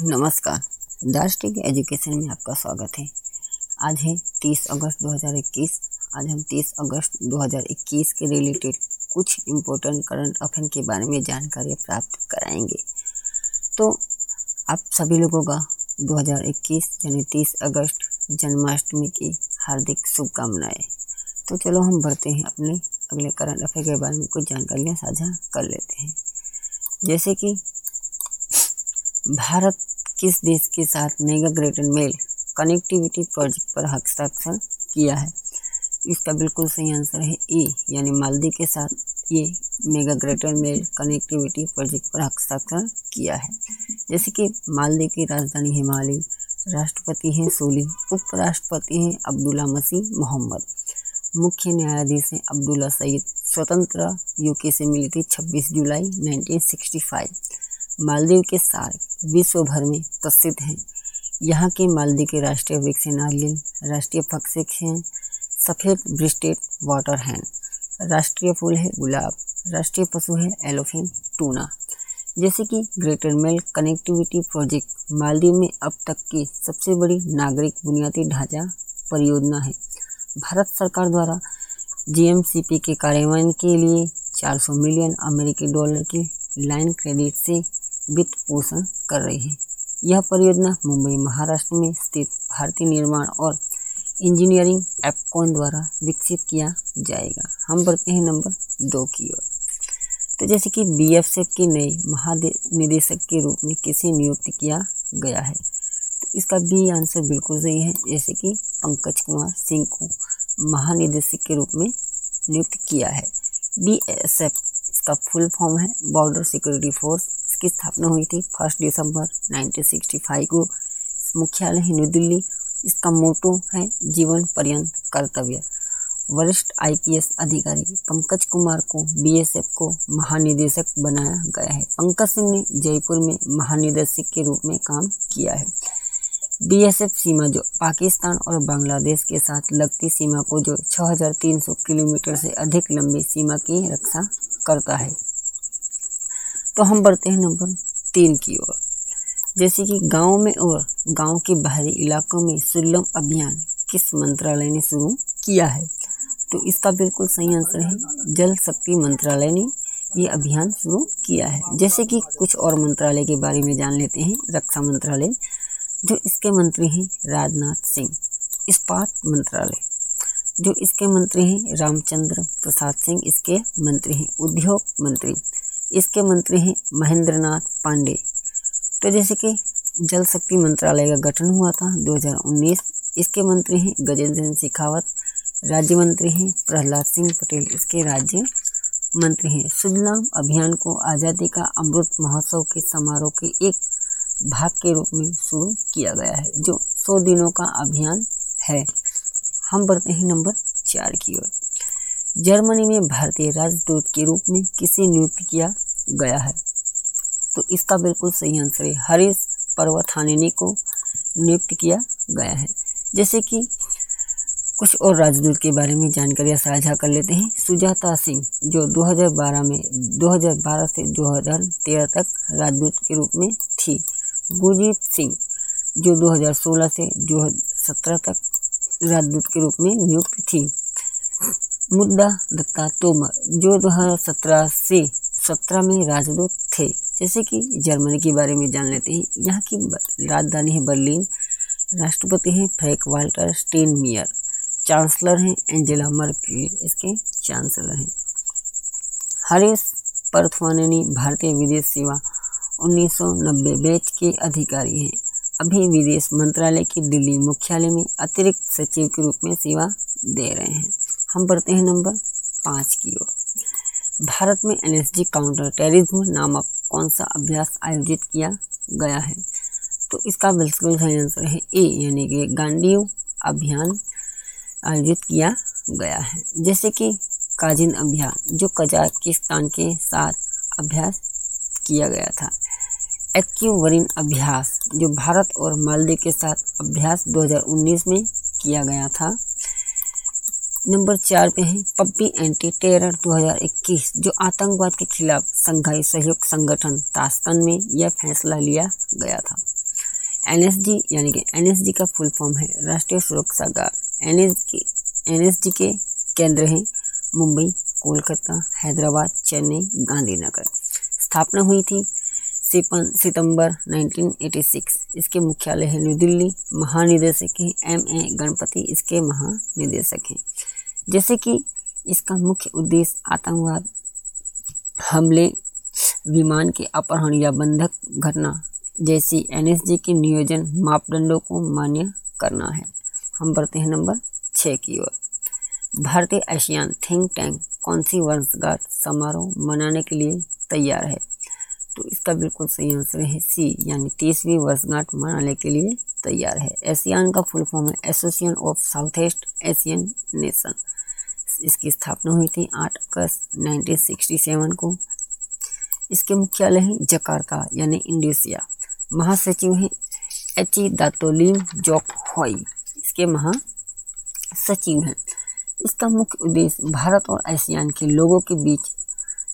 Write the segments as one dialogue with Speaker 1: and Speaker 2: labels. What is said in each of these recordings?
Speaker 1: नमस्कार। दार्ष्टिक एजुकेशन में आपका स्वागत है। आज है 30 अगस्त 2021 आज हम 30 अगस्त 2021 के रिलेटेड कुछ इम्पोर्टेंट करंट अफेयर के बारे में जानकारी प्राप्त कराएँगे। तो आप सभी लोगों का 2021 यानी 30 अगस्त जन्माष्टमी की हार्दिक शुभकामनाएँ। तो चलो हम बढ़ते हैं अपने अगले करंट अफेयर के बारे में कुछ जानकारियाँ साझा कर लेते हैं। जैसे कि भारत किस देश के साथ mega greater Male connectivity project पर हस्ताक्षर किया है? इसका बिल्कुल सही आंसर है ए, यानी मालदीव के साथ ये mega greater Male connectivity project पर हस्ताक्षर किया है। जैसे कि मालदीव की राजधानी हिमालय, राष्ट्रपति हैं सोली, उपराष्ट्रपति हैं अब्दुल्ला मसीह मोहम्मद। मुख्य न्यायाधीश हैं अब्दुल्ला सईद, स्वतंत्र यूके से मिली थी 26 जुलाई 1965 मालदीव के सार्क विश्व भर में प्रसिद्ध हैं। यहाँ के मालदीव के राष्ट्रीय वृक्ष नारियल राष्ट्रीय पक्षी हैं, सफ़ेद ब्रिस्टेड वाटर हैन राष्ट्रीय फूल है गुलाब, राष्ट्रीय पशु है एलोफेन, टूना। जैसे कि greater Male connectivity project Maldives में अब तक की सबसे बड़ी नागरिक बुनियादी ढांचा परियोजना है। भारत सरकार द्वारा जीएमसीपी के कार्यान्वयन के लिए 400 मिलियन अमेरिकी डॉलर की लाइन क्रेडिट से वित्त पोषण कर रही है। यह परियोजना मुंबई, महाराष्ट्र में स्थित भारतीय निर्माण और इंजीनियरिंग एपकॉन द्वारा विकसित किया जाएगा। हम बढ़ते हैं नंबर दो की ओर। तो जैसे कि बीएफएफ के नए महानिदेशक के रूप में किसे नियुक्त किया गया है? तो इसका बी आंसर बिल्कुल सही है, जैसे कि पंकज कुमार सिंह को महानिदेशक के रूप में नियुक्त किया है। बीएसएफ इसका फुल फॉर्म है, बॉर्डर सिक्योरिटी फोर्स इसकी स्थापना हुई थी फ़र्स्ट दिसंबर 1965 को। मुख्यालय है न्यू दिल्ली। इसका मोटो है जीवन पर्यंत कर्तव्य। वरिष्ठ आईपीएस अधिकारी पंकज कुमार को बीएसएफ को महानिदेशक बनाया गया है। पंकज सिंह ने जयपुर में महानिदेशक के रूप में काम किया है। बीएसएफ सीमा जो पाकिस्तान और बांग्लादेश के साथ लगती सीमा को जो 6,300 किलोमीटर से अधिक लंबी सीमा की रक्षा करता है। तो हम बढ़ते हैं नंबर तीन की ओर। जैसे कि गाँव में और गाँव के बाहरी इलाकों में सुल्लम अभियान किस मंत्रालय ने शुरू किया है? तो इसका बिल्कुल सही आंसर है, जल शक्ति मंत्रालय ने ये अभियान शुरू किया है। जैसे कि कुछ और मंत्रालय के बारे में जान लेते हैं। रक्षा मंत्रालय, जो इसके मंत्री हैं राजनाथ सिंह, इस्पात मंत्रालय, जो इसके मंत्री हैं रामचंद्र प्रसाद सिंह, इसके मंत्री हैं उद्योग मंत्री। इसके मंत्री हैं महेंद्रनाथ पांडे। तो जैसे कि जल शक्ति मंत्रालय का गठन हुआ था 2019 इसके मंत्री हैं गजेंद्र सिंह शेखावत, राज्य मंत्री हैं प्रहलाद सिंह पटेल, इसके राज्य मंत्री हैं। सुजलाम अभियान को आज़ादी का अमृत महोत्सव के समारोह के एक भाग के रूप में शुरू किया गया है, जो सौ दिनों का अभियान है। हम बढ़ते हैं नंबर चार की ओर। जर्मनी में भारतीय राजदूत के रूप में किसे नियुक्त किया गया है। तो इसका बिल्कुल सही आंसर है। हरीश पर्वथानिनी को नियुक्त किया गया है। जैसे कि कुछ और राजदूत के बारे में जानकारियाँ साझा कर लेते हैं। सुजाता सिंह, जो 2012 में 2012 से 2013 तक राजदूत के रूप में थी। गुरजीत सिंह, जो 2016 से 2017 तक राजदूत के रूप में नियुक्त थी। मुद्दा दत्ता तोमर जो 2017 से 17 में राजदूत थे। जैसे कि जर्मनी के बारे में जान लेते हैं। यहाँ की राजधानी है बर्लिन। राष्ट्रपति हैं फ्रैक वाल्टर स्टेनमियर। चांसलर हैं एंजेला मर्केल। इसके चांसलर हैं। हरीश परथवानी भारतीय विदेश सेवा 1990 बैच के अधिकारी हैं। अभी विदेश मंत्रालय की दिल्ली मुख्यालय में अतिरिक्त सचिव के रूप में सेवा दे रहे हैं। हम बढ़ते हैं नंबर पाँच की ओर। भारत में एनएसजी काउंटर टेररिज्म नामक कौन सा अभ्यास आयोजित किया गया है? तो इसका बिल्कुल सही आंसर है ए यानी कि गांडीव अभियान आयोजित किया गया है। जैसे कि काजिन अभियान, जो कजाकिस्तान के साथ अभ्यास किया गया था। एक्यूवरिन अभ्यास, जो भारत और मालदीव के साथ अभ्यास 2019 में किया गया था। नंबर चार पे है पब्बी एंटी टेरर 2021 जो आतंकवाद के खिलाफ संघाई सहयोग संगठन तास्कन में यह फैसला लिया गया था। एनएसजी यानी कि एनएसजी का फुल फॉर्म है, राष्ट्रीय सुरक्षा गार्ड। एनएस के एनएसजी के केंद्र हैं मुंबई, कोलकाता, हैदराबाद, चेन्नई, गांधीनगर। स्थापना हुई थी सितंबर 1986 इसके मुख्यालय है न्यू दिल्ली। महानिदेशक हैं एम ए गणपति। इसके महानिदेशक हैं। जैसे कि इसका मुख्य उद्देश्य आतंकवाद, हमले, विमान के अपहरण या बंधक घटना जैसी एनएसजी के नियोजन मापदंडों को मान्य करना है। हम बढ़ते हैं नंबर छः की ओर। भारतीय एशियान थिंक टैंक कौन सी वर्षगांठ समारोह मनाने के लिए तैयार है? तो इसका बिल्कुल सही आंसर है सी यानी तीसवीं वर्षगांठ मनाने के लिए तैयार है। एशियान का फुल फॉर्म है association of south east Asian nation इसकी स्थापना हुई थी आठ अगस्त 1967 को। इसके मुख्यालय हैं जकार्ता, यानी इंडोनेशिया। महासचिव हैं एच ई दातोलिम जोक हॉई इसके महासचिव हैं। इसका मुख्य उद्देश्य भारत और एशियान के लोगों के बीच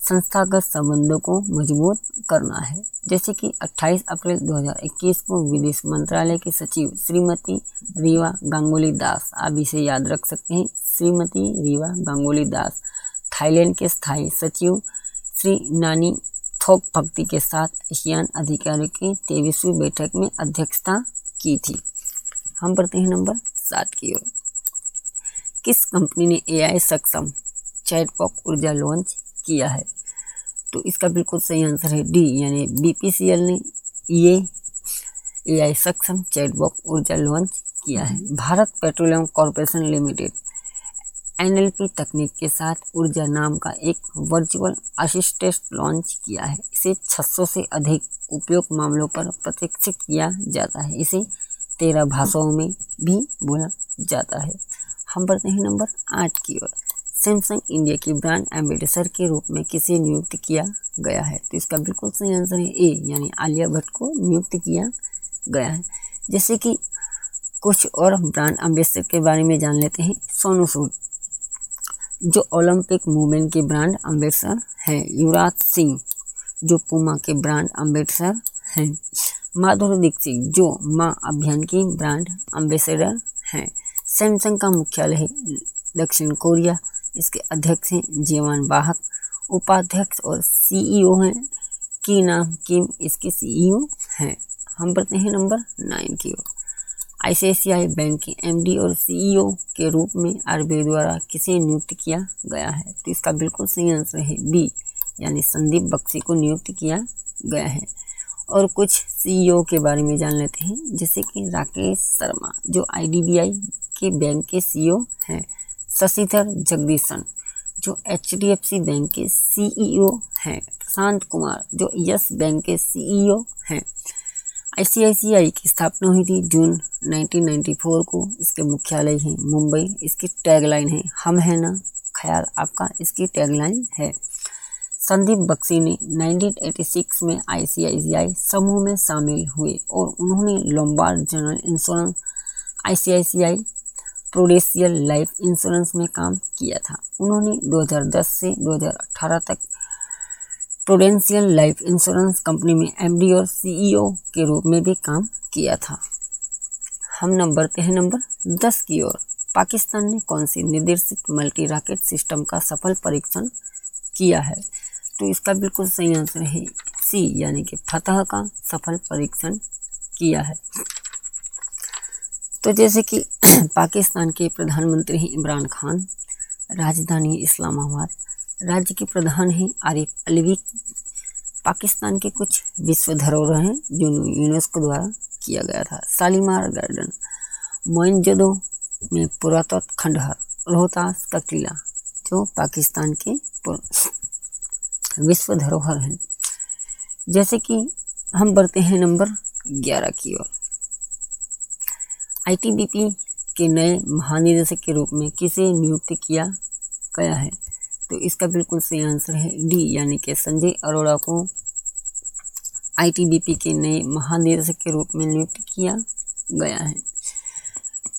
Speaker 1: संस्थागत संबंधों को मज़बूत करना है। जैसे कि 28 अप्रैल 2021 को विदेश मंत्रालय के सचिव श्रीमती रीवा गांगुली दास, आप इसे याद रख सकते हैं। श्रीमती रीवा गांगुली दास, थाईलैंड के स्थायी सचिव श्री नानी थोक भक्ति के साथ एशियान अधिकारियों की तेईसवीं बैठक में अध्यक्षता की थी। हम पढ़ते हैं नंबर सात की ओर। किस कंपनी ने एआई सक्षम चैटबॉक्स ऊर्जा लॉन्च किया है? तो इसका बिल्कुल सही आंसर है डी, यानी बीपीसीएल ने ये ए आई सक्षम चैटबॉक्स ऊर्जा लॉन्च किया है। Bharat petroleum corporation limited NLP तकनीक के साथ ऊर्जा नाम का एक वर्चुअल असिस्टेंट लॉन्च किया है। इसे 600 से अधिक उपयोग मामलों पर प्रशिक्षित किया जाता है। इसे तेरह भाषाओं में भी बोला जाता है। हम बढ़ते हैं नंबर आठ की ओर। सैमसंग इंडिया की ब्रांड एम्बेसडर के रूप में किसे नियुक्त किया गया है? तो इसका बिल्कुल सही आंसर है ए, यानी आलिया भट्ट को नियुक्त किया गया है। जैसे कि कुछ और ब्रांड एम्बेसडर के बारे में जान लेते हैं। सोनू सूद, जो ओलंपिक मूवमेंट के ब्रांड एम्बेसडर हैं। युवराज सिंह, जो पुमा के ब्रांड एम्बेसडर हैं। माधुरी दीक्षित, जो माँ अभियान की ब्रांड एम्बेसडर हैं। सैमसंग का मुख्यालय दक्षिण कोरिया। इसके अध्यक्ष हैं जीवन वाहक उपाध्यक्ष और सीईओ हैं। की नाम किम इसके सीईओ हैं। हम पढ़ते हैं नंबर नाइन की ओर। आईसीआईसीआई बैंक के एमडी और सीईओ के रूप में आरबीआई द्वारा किसे नियुक्त किया गया है? तो इसका बिल्कुल सही आंसर है बी यानी संदीप बख्शी को नियुक्त किया गया है। और कुछ सीईओ के बारे में जान लेते हैं, जैसे कि राकेश शर्मा, जो आईडीबीआई के बैंक के सीईओ हैं। शशिधर जगदीशन, जो एचडीएफसी बैंक के सीईओ हैं। प्रशांत कुमार, जो यस बैंक के सीईओ हैं। आईसीआईसीआई की स्थापना हुई थी जून 1994 को। इसके मुख्यालय हैं मुंबई। इसकी टैगलाइन है, हम है ना। ख्याल आपका इसकी टैगलाइन है। संदीप बख्शी ने 1986 में आईसीआईसीआई समूह में शामिल हुए और उन्होंने Lombard general insurance ICICI prudential life insurance में काम किया था। उन्होंने 2010 से 2018 तक प्रोडेंशियल लाइफ इंश्योरेंस कंपनी में एमडी और सीईओ के रूप में भी काम किया था। हम नंबर बढ़ते हैं नंबर दस की ओर। पाकिस्तान ने कौन सी निर्देशित मल्टी रॉकेट सिस्टम का सफल परीक्षण किया है? तो इसका बिल्कुल सही आंसर है सी, यानी कि फतह का सफल परीक्षण किया है। तो जैसे कि पाकिस्तान के प्रधानमंत्री हैं इमरान खान, राजधानी इस्लामाबाद। राज्य के प्रधान हैं आरिफ अलवी। पाकिस्तान के कुछ विश्व धरोहर हैं जो यूनेस्को द्वारा किया गया था। शालीमार गार्डन, मोइनजदो में पुरातत्व खंडहर, रोहतास का किला, जो पाकिस्तान के विश्व धरोहर हैं। जैसे कि हम बढ़ते हैं नंबर ग्यारह की ओर। आईटीबीपी के नए महानिदेशक के रूप में किसे नियुक्त किया गया है? तो इसका बिल्कुल सही आंसर है डी, यानी कि संजय अरोड़ा को आईटीबीपी के नए महानिदेशक के रूप में नियुक्त किया गया है।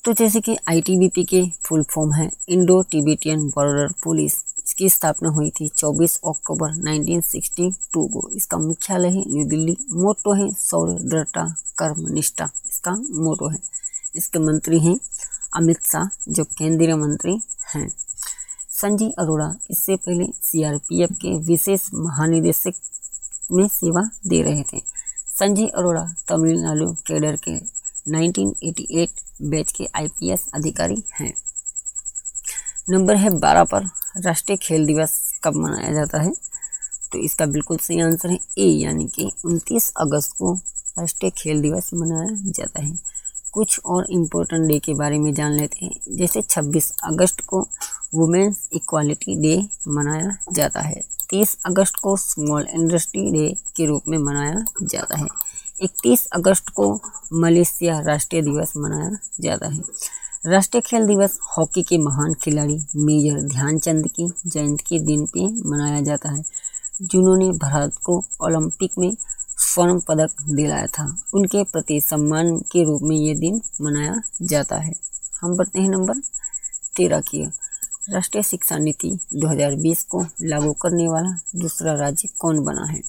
Speaker 1: तो जैसे कि आईटीबीपी के फुल फॉर्म है, इंडो टिबेटियन बॉर्डर पुलिस इसकी स्थापना हुई थी 24 अक्टूबर 1962 को। इसका मुख्यालय है न्यू दिल्ली, मोटो है सौर दृढ़ता कर्मनिष्ठा, इसका मोटो है। इसके मंत्री हैं अमित शाह, जो केंद्रीय मंत्री हैं। संजय अरोड़ा, इससे पहले सीआरपीएफ के विशेष महानिदेशक में सेवा दे रहे थे। संजय अरोड़ा, तमिलनाडु कैडर के 1988 बैच के आईपीएस अधिकारी हैं। नंबर है बारह पर, राष्ट्रीय खेल दिवस कब मनाया जाता है? तो इसका बिल्कुल सही आंसर है ए, यानी कि 29 अगस्त को राष्ट्रीय खेल दिवस मनाया जाता है। कुछ और इम्पोर्टेंट डे के बारे में जान लेते हैं। जैसे 26 अगस्त को वुमेंस इक्वालिटी डे मनाया जाता है। 30 अगस्त को स्मॉल इंडस्ट्री डे के रूप में मनाया जाता है। 31 अगस्त को मलेशिया राष्ट्रीय दिवस मनाया जाता है। राष्ट्रीय खेल दिवस हॉकी के महान खिलाड़ी मेजर ध्यानचंद की जयंती के दिन पे मनाया जाता है, जिन्होंने भारत को ओलंपिक में स्वर्ण पदक दिलाया था। उनके प्रति सम्मान के रूप में ये दिन मनाया जाता है। हम बढ़ते हैं नंबर तेरह की। राष्ट्रीय शिक्षा नीति 2020 को लागू करने वाला दूसरा राज्य कौन बना है?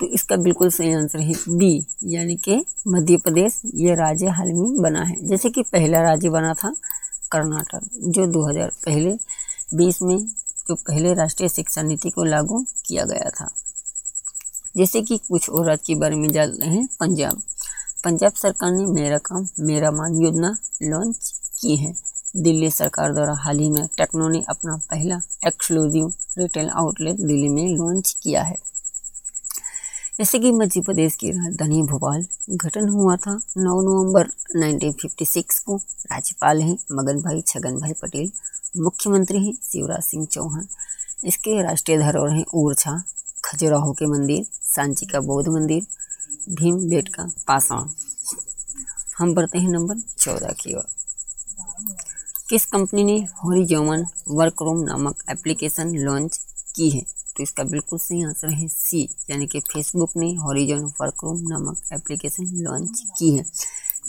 Speaker 1: तो इसका बिल्कुल सही आंसर है बी, यानी कि मध्य प्रदेश। ये राज्य हाल में बना है। जैसे कि पहला राज्य बना था कर्नाटक, जो 2000 पहले बीस में जो पहले राष्ट्रीय शिक्षा नीति को लागू किया गया था। जैसे कि कुछ और राज्य के बारे में जानते हैं, पंजाब। पंजाब सरकार ने मेरा काम, मेरा मान योजना लॉन्च की है। दिल्ली सरकार द्वारा हाल ही में टेक्नो ने अपना पहला एक्सक्लूसिव रिटेल आउटलेट दिल्ली में लॉन्च किया है। जैसे कि मध्य प्रदेश की राजधानी भोपाल, गठन हुआ था 9 नवंबर 1956 को। राज्यपाल हैं मगन भाई छगन भाई पटेल, मुख्यमंत्री हैं शिवराज सिंह चौहान। इसके राष्ट्रीय धरोहर हैं ओरछा खजुराहो के मंदिर, सांची का बौद्ध मंदिर, भीम बेट का पाषाण। हम बढ़ते हैं नंबर चौदह की ओर। किस कंपनी ने हॉरिजॉन वर्करूम नामक एप्लीकेशन लॉन्च की है? तो इसका बिल्कुल सही आंसर है सी यानी कि फेसबुक ने हॉरिजॉन वर्करूम नामक एप्लीकेशन लॉन्च की है।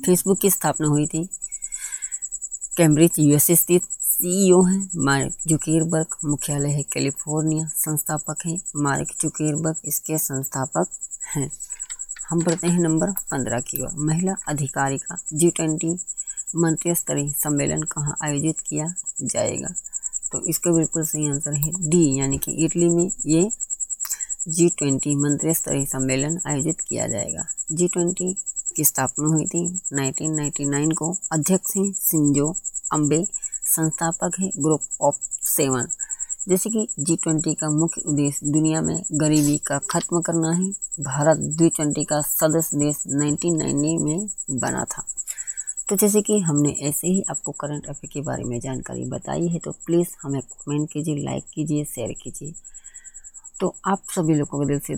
Speaker 1: फेसबुक की स्थापना हुई थी कैम्ब्रिज, यूएसए स्थित सीईओ हैं, मार्क जुकेरबर्ग मुख्यालय है कैलिफ़ोर्निया, संस्थापक हैं मार्क जुकेरबर्ग, इसके संस्थापक हैं। हम बढ़ते हैं नंबर पंद्रह की ओर। महिला अधिकारी का जी ट्वेंटी मंत्री स्तरीय सम्मेलन कहाँ आयोजित किया जाएगा? तो इसका बिल्कुल सही आंसर है डी यानी कि इटली में ये जी ट्वेंटी मंत्री स्तरीय सम्मेलन आयोजित किया जाएगा। जी ट्वेंटी की स्थापना हुई थी 1999 को। अध्यक्ष हैं सिंजो अम्बे। संस्थापक है ग्रुप ऑफ़ सेवन। जैसे कि जी ट्वेंटी का मुख्य उद्देश्य दुनिया में गरीबी का खत्म करना है। भारत जी ट्वेंटी का सदस्य देश 1990 में बना था। तो जैसे कि हमने ऐसे ही आपको करंट अफेयर के बारे में जानकारी बताई है तो प्लीज़ हमें कमेंट कीजिए लाइक कीजिए शेयर कीजिए। तो आप सभी लोगों को दिल से